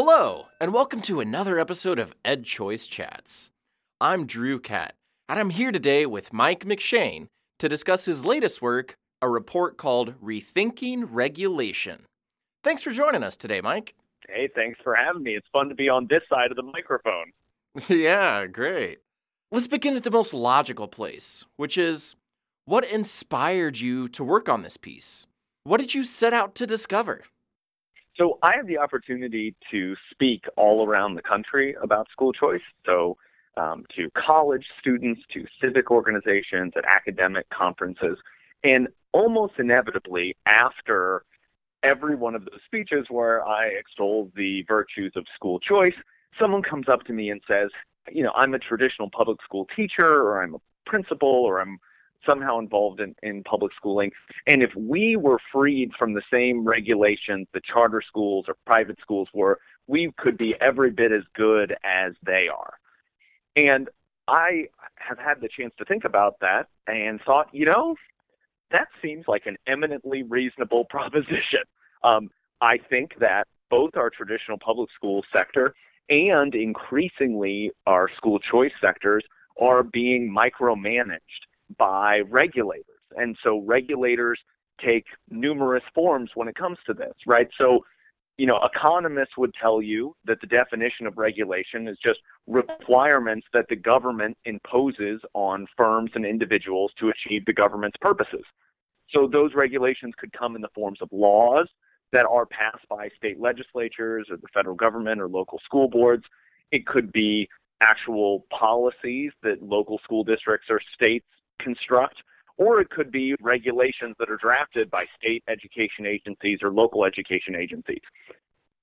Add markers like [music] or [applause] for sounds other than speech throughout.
Hello, and welcome to another episode of EdChoice Chats. I'm Drew Catt, and I'm here today with Mike McShane to discuss his latest work, a report called Rethinking Regulation. Thanks for joining us today, Mike. Hey, thanks for having me. It's fun to be on this side of the microphone. [laughs] yeah, great. Let's begin at the most logical place, which is what inspired you to work on this piece? What did you set out to discover? So, I have the opportunity to speak all around the country about school choice. So, um, to college students, to civic organizations, at academic conferences. And almost inevitably, after every one of those speeches where I extol the virtues of school choice, someone comes up to me and says, you know, I'm a traditional public school teacher or I'm a principal or I'm somehow involved in, in public schooling. And if we were freed from the same regulations the charter schools or private schools were, we could be every bit as good as they are. And I have had the chance to think about that and thought, you know, that seems like an eminently reasonable [laughs] proposition. Um, I think that both our traditional public school sector and increasingly our school choice sectors are being micromanaged by regulators. And so regulators take numerous forms when it comes to this, right? So, you know, economists would tell you that the definition of regulation is just requirements that the government imposes on firms and individuals to achieve the government's purposes. So those regulations could come in the forms of laws that are passed by state legislatures or the federal government or local school boards. It could be actual policies that local school districts or states construct, or it could be regulations that are drafted by state education agencies or local education agencies.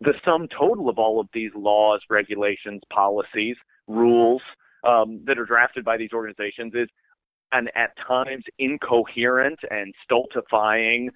The sum total of all of these laws, regulations, policies, rules um, that are drafted by these organizations is an at times incoherent and stultifying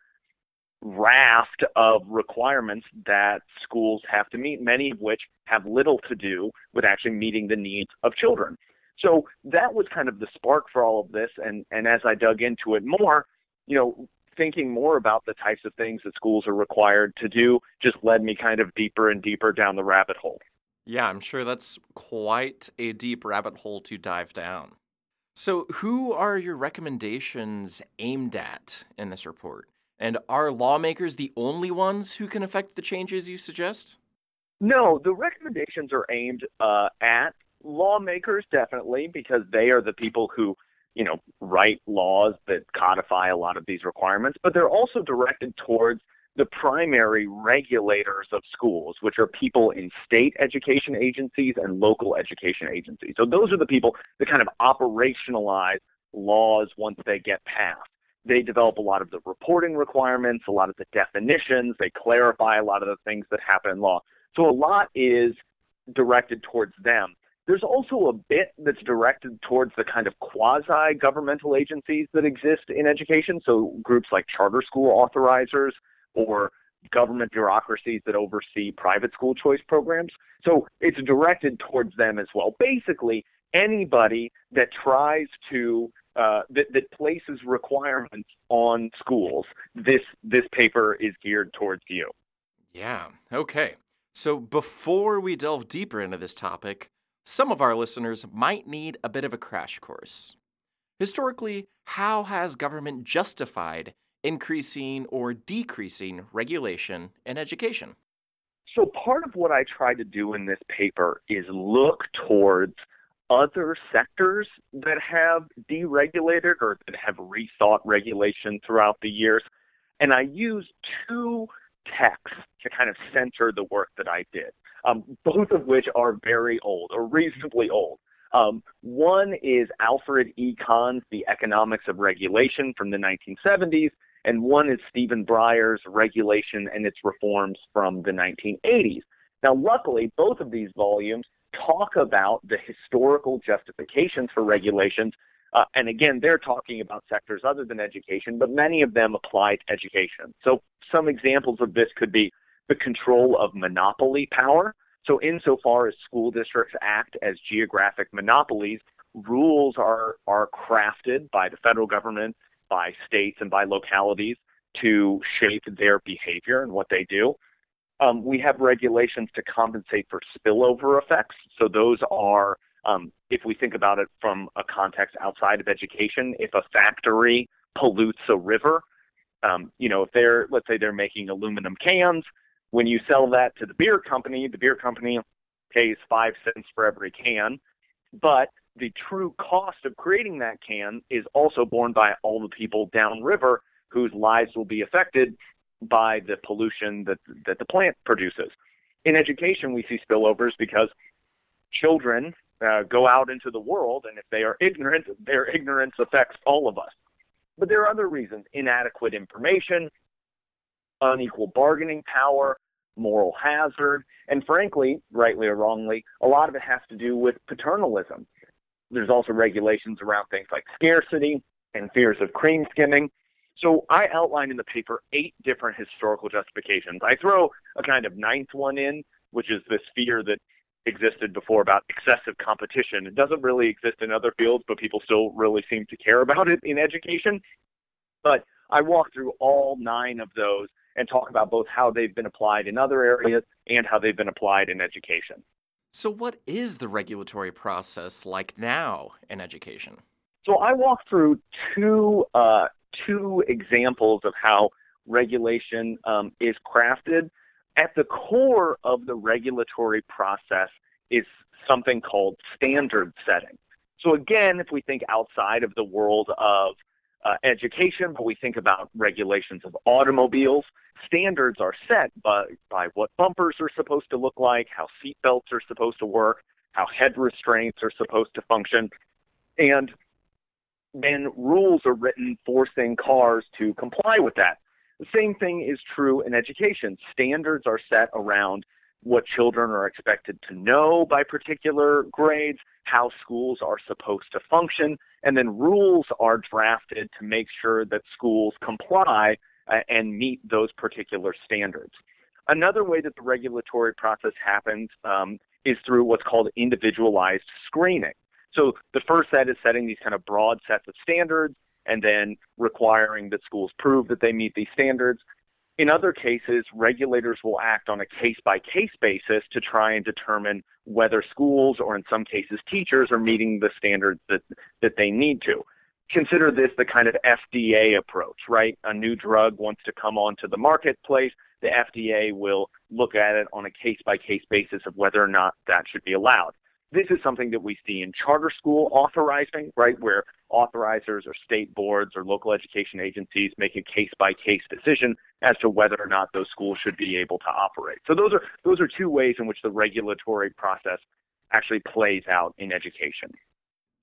raft of requirements that schools have to meet, many of which have little to do with actually meeting the needs of children. So that was kind of the spark for all of this. And, and as I dug into it more, you know, thinking more about the types of things that schools are required to do just led me kind of deeper and deeper down the rabbit hole. Yeah, I'm sure that's quite a deep rabbit hole to dive down. So, who are your recommendations aimed at in this report? And are lawmakers the only ones who can affect the changes you suggest? No, the recommendations are aimed uh, at lawmakers definitely because they are the people who you know write laws that codify a lot of these requirements but they're also directed towards the primary regulators of schools which are people in state education agencies and local education agencies. So those are the people that kind of operationalize laws once they get passed. They develop a lot of the reporting requirements a lot of the definitions they clarify a lot of the things that happen in law. So a lot is directed towards them there's also a bit that's directed towards the kind of quasi governmental agencies that exist in education. So groups like charter school authorizers or government bureaucracies that oversee private school choice programs. So it's directed towards them as well. Basically, anybody that tries to uh, that, that places requirements on schools, this this paper is geared towards you. Yeah. Okay. So before we delve deeper into this topic, some of our listeners might need a bit of a crash course. Historically, how has government justified increasing or decreasing regulation in education? So, part of what I try to do in this paper is look towards other sectors that have deregulated or that have rethought regulation throughout the years. And I use two texts to kind of center the work that I did um, both of which are very old or reasonably old. Um, one is Alfred E. Kahn's The Economics of Regulation from the 1970s, and one is Stephen Breyer's Regulation and its Reforms from the 1980s. Now, luckily, both of these volumes talk about the historical justifications for regulations. Uh, and again, they're talking about sectors other than education, but many of them apply to education. So, some examples of this could be the control of monopoly power. So, insofar as school districts act as geographic monopolies, rules are, are crafted by the federal government, by states, and by localities to shape their behavior and what they do. Um, we have regulations to compensate for spillover effects. So those are, um, if we think about it from a context outside of education, if a factory pollutes a river, um, you know, if they're, let's say they're making aluminum cans, when you sell that to the beer company, the beer company pays five cents for every can, but the true cost of creating that can is also borne by all the people downriver whose lives will be affected by the pollution that that the plant produces. In education, we see spillovers because children uh, go out into the world, and if they are ignorant, their ignorance affects all of us. But there are other reasons: inadequate information, unequal bargaining power, moral hazard, and frankly, rightly or wrongly, a lot of it has to do with paternalism. There's also regulations around things like scarcity and fears of cream skimming. So I outline in the paper eight different historical justifications. I throw a kind of ninth one in, which is this fear that existed before about excessive competition. It doesn't really exist in other fields, but people still really seem to care about it in education. But I walk through all nine of those and talk about both how they've been applied in other areas and how they've been applied in education. So, what is the regulatory process like now in education? So, I walk through two uh, two examples of how regulation um, is crafted. At the core of the regulatory process is something called standard setting. So, again, if we think outside of the world of uh, education, but we think about regulations of automobiles, standards are set by, by what bumpers are supposed to look like, how seat belts are supposed to work, how head restraints are supposed to function. And then rules are written forcing cars to comply with that. The same thing is true in education. Standards are set around what children are expected to know by particular grades, how schools are supposed to function, and then rules are drafted to make sure that schools comply uh, and meet those particular standards. Another way that the regulatory process happens um, is through what's called individualized screening. So the first set is setting these kind of broad sets of standards and then requiring that schools prove that they meet these standards. In other cases, regulators will act on a case by case basis to try and determine whether schools or in some cases teachers are meeting the standards that, that they need to. Consider this the kind of FDA approach, right? A new drug wants to come onto the marketplace. The FDA will look at it on a case by case basis of whether or not that should be allowed. This is something that we see in charter school authorizing, right, where authorizers or state boards or local education agencies make a case by case decision as to whether or not those schools should be able to operate. So those are those are two ways in which the regulatory process actually plays out in education.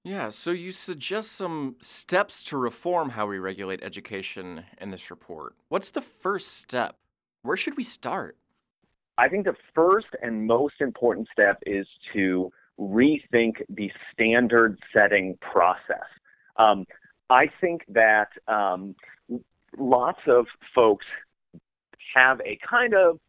Yeah, so you suggest some steps to reform how we regulate education in this report. What's the first step? Where should we start? I think the first and most important step is to rethink the standard setting process. Um, I think that um, lots of folks have a kind of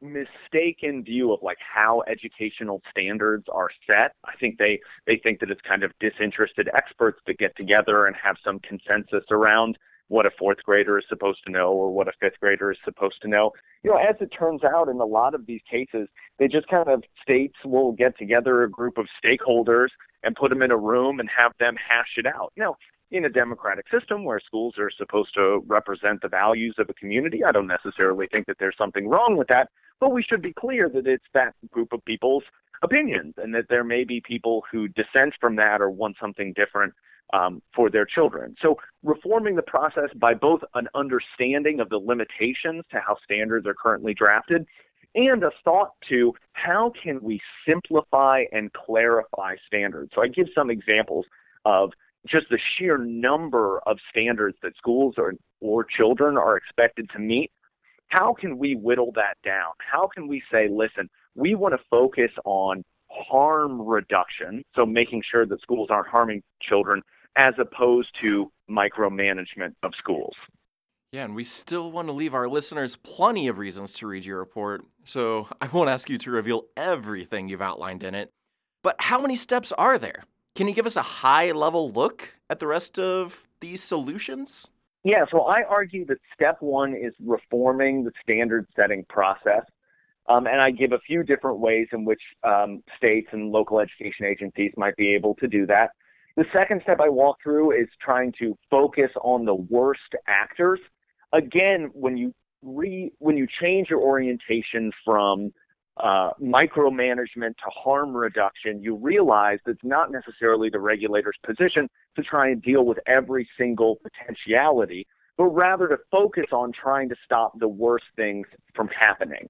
mistaken view of like how educational standards are set. I think they they think that it's kind of disinterested experts that get together and have some consensus around what a fourth grader is supposed to know or what a fifth grader is supposed to know. You know, as it turns out, in a lot of these cases, they just kind of states will get together a group of stakeholders and put them in a room and have them hash it out. You know, in a democratic system where schools are supposed to represent the values of a community, I don't necessarily think that there's something wrong with that, but we should be clear that it's that group of people's opinions and that there may be people who dissent from that or want something different um, for their children. So, reforming the process by both an understanding of the limitations to how standards are currently drafted and a thought to how can we simplify and clarify standards. So, I give some examples of just the sheer number of standards that schools or, or children are expected to meet. How can we whittle that down? How can we say, listen, we want to focus on harm reduction, so making sure that schools aren't harming children, as opposed to micromanagement of schools. Yeah, and we still want to leave our listeners plenty of reasons to read your report, so [laughs] I won't ask you to reveal everything you've outlined in it. But how many steps are there? Can you give us a high level look at the rest of these solutions? Yeah, so I argue that step one is reforming the standard setting process. Um, and I give a few different ways in which um, states and local education agencies might be able to do that. The second step I walk through is trying to focus on the worst actors. Again, when you re, when you change your orientation from uh, micromanagement to harm reduction, you realize that it's not necessarily the regulator's position to try and deal with every single potentiality, but rather to focus on trying to stop the worst things from happening.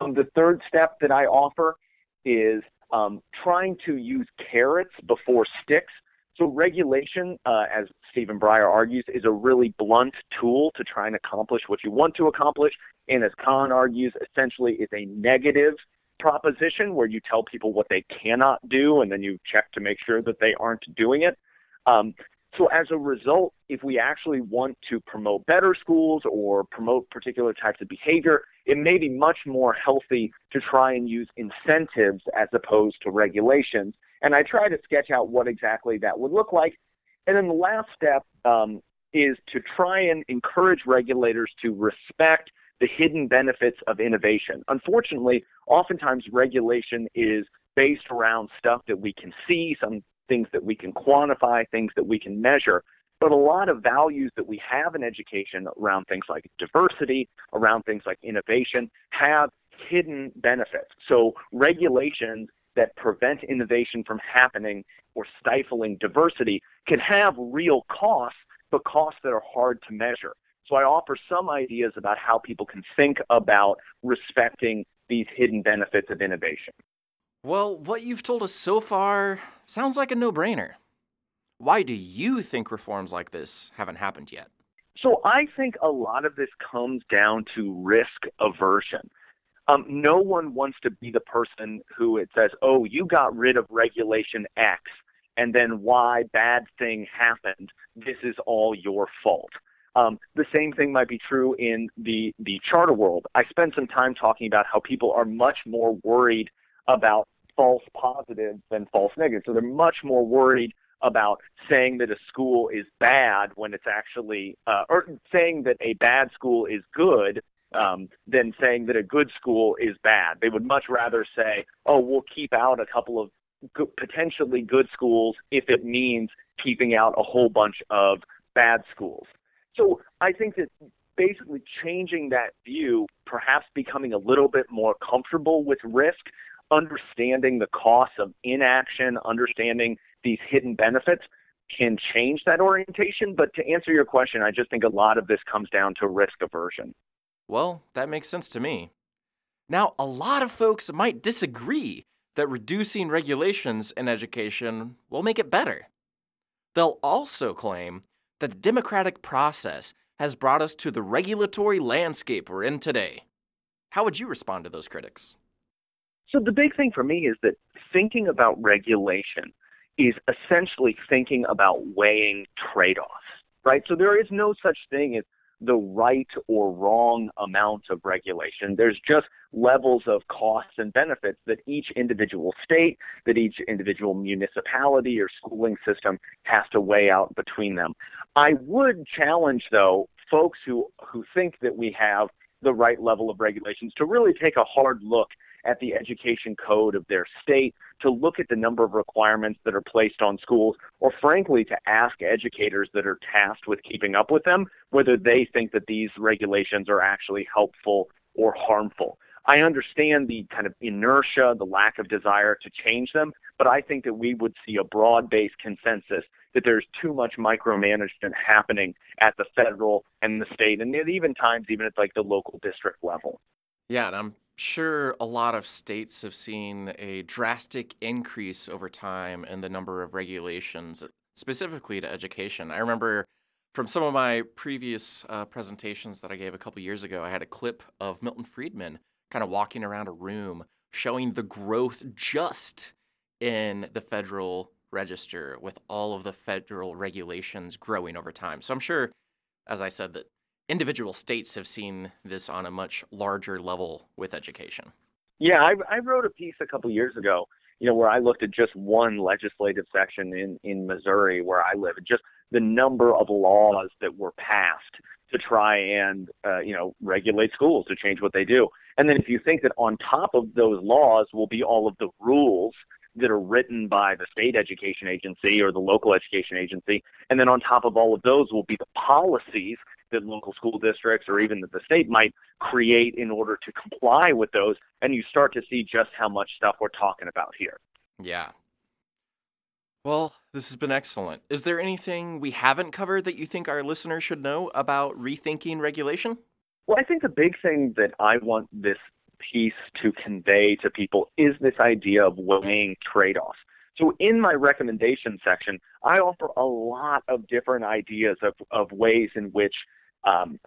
Um, the third step that I offer is um, trying to use carrots before sticks. So regulation, uh, as Stephen Breyer argues, is a really blunt tool to try and accomplish what you want to accomplish. And as Kahn argues, essentially is a negative proposition where you tell people what they cannot do and then you check to make sure that they aren't doing it. Um, so as a result, if we actually want to promote better schools or promote particular types of behavior, it may be much more healthy to try and use incentives as opposed to regulations. And I try to sketch out what exactly that would look like. And then the last step um, is to try and encourage regulators to respect the hidden benefits of innovation. Unfortunately, oftentimes regulation is based around stuff that we can see, some things that we can quantify, things that we can measure. But a lot of values that we have in education around things like diversity, around things like innovation, have hidden benefits. So regulations that prevent innovation from happening or stifling diversity can have real costs, but costs that are hard to measure. So I offer some ideas about how people can think about respecting these hidden benefits of innovation. Well, what you've told us so far sounds like a no brainer. Why do you think reforms like this haven't happened yet? So I think a lot of this comes down to risk aversion. Um, no one wants to be the person who it says, oh, you got rid of regulation X, and then Y bad thing happened. This is all your fault. Um, the same thing might be true in the, the charter world. I spent some time talking about how people are much more worried about false positives than false negatives. So they're much more worried about saying that a school is bad when it's actually, uh, or saying that a bad school is good um, than saying that a good school is bad. They would much rather say, oh, we'll keep out a couple of potentially good schools if it means keeping out a whole bunch of bad schools. So I think that basically changing that view, perhaps becoming a little bit more comfortable with risk, understanding the costs of inaction, understanding these hidden benefits can change that orientation. But to answer your question, I just think a lot of this comes down to risk aversion. Well, that makes sense to me. Now, a lot of folks might disagree that reducing regulations in education will make it better. They'll also claim that the democratic process has brought us to the regulatory landscape we're in today. How would you respond to those critics? So, the big thing for me is that thinking about regulation is essentially thinking about weighing trade offs, right? So, there is no such thing as the right or wrong amount of regulation. There's just levels of costs and benefits that each individual state, that each individual municipality or schooling system has to weigh out between them. I would challenge, though, folks who, who think that we have the right level of regulations to really take a hard look at the education code of their state, to look at the number of requirements that are placed on schools, or frankly, to ask educators that are tasked with keeping up with them whether they think that these regulations are actually helpful or harmful. I understand the kind of inertia, the lack of desire to change them, but I think that we would see a broad based consensus that there's too much micromanagement happening at the federal and the state, and even times even at like the local district level. Yeah, and I'm sure a lot of states have seen a drastic increase over time in the number of regulations, specifically to education. I remember from some of my previous uh, presentations that I gave a couple years ago, I had a clip of Milton Friedman kind of walking around a room showing the growth just in the federal register with all of the federal regulations growing over time. So I'm sure, as I said, that individual states have seen this on a much larger level with education. Yeah, I, I wrote a piece a couple years ago, you know, where I looked at just one legislative section in in Missouri where I live, and just the number of laws that were passed to try and uh, you know regulate schools to change what they do. And then if you think that on top of those laws will be all of the rules that are written by the state education agency or the local education agency, and then on top of all of those will be the policies that local school districts or even that the state might create in order to comply with those, and you start to see just how much stuff we're talking about here. Yeah. Well, this has been excellent. Is there anything we haven't covered that you think our listeners should know about rethinking regulation? Well, I think the big thing that I want this piece to convey to people is this idea of weighing trade offs. So, in my recommendation section, I offer a lot of different ideas of, of ways in which um,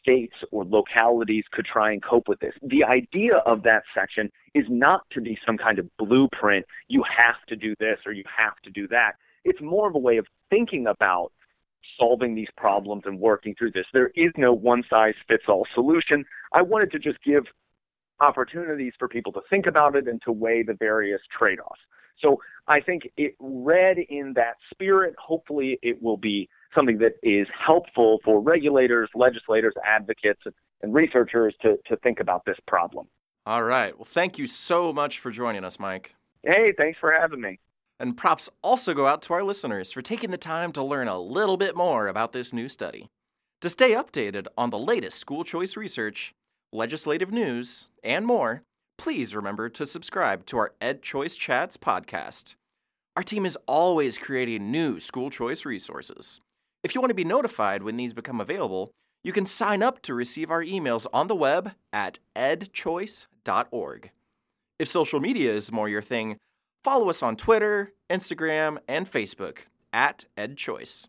states or localities could try and cope with this. The idea of that section is not to be some kind of blueprint, you have to do this or you have to do that. It's more of a way of thinking about solving these problems and working through this. There is no one size fits all solution. I wanted to just give opportunities for people to think about it and to weigh the various trade offs. So I think it read in that spirit. Hopefully, it will be something that is helpful for regulators, legislators, advocates, and researchers to, to think about this problem. All right. Well, thank you so much for joining us, Mike. Hey, thanks for having me. And props also go out to our listeners for taking the time to learn a little bit more about this new study. To stay updated on the latest school choice research, legislative news, and more, please remember to subscribe to our EdChoice Chats podcast. Our team is always creating new school choice resources. If you want to be notified when these become available, you can sign up to receive our emails on the web at edchoice.org. If social media is more your thing, follow us on Twitter, Instagram, and Facebook at EdChoice.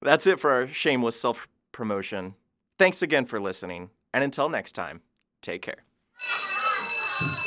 That's it for our shameless self promotion. Thanks again for listening, and until next time, take care you [laughs]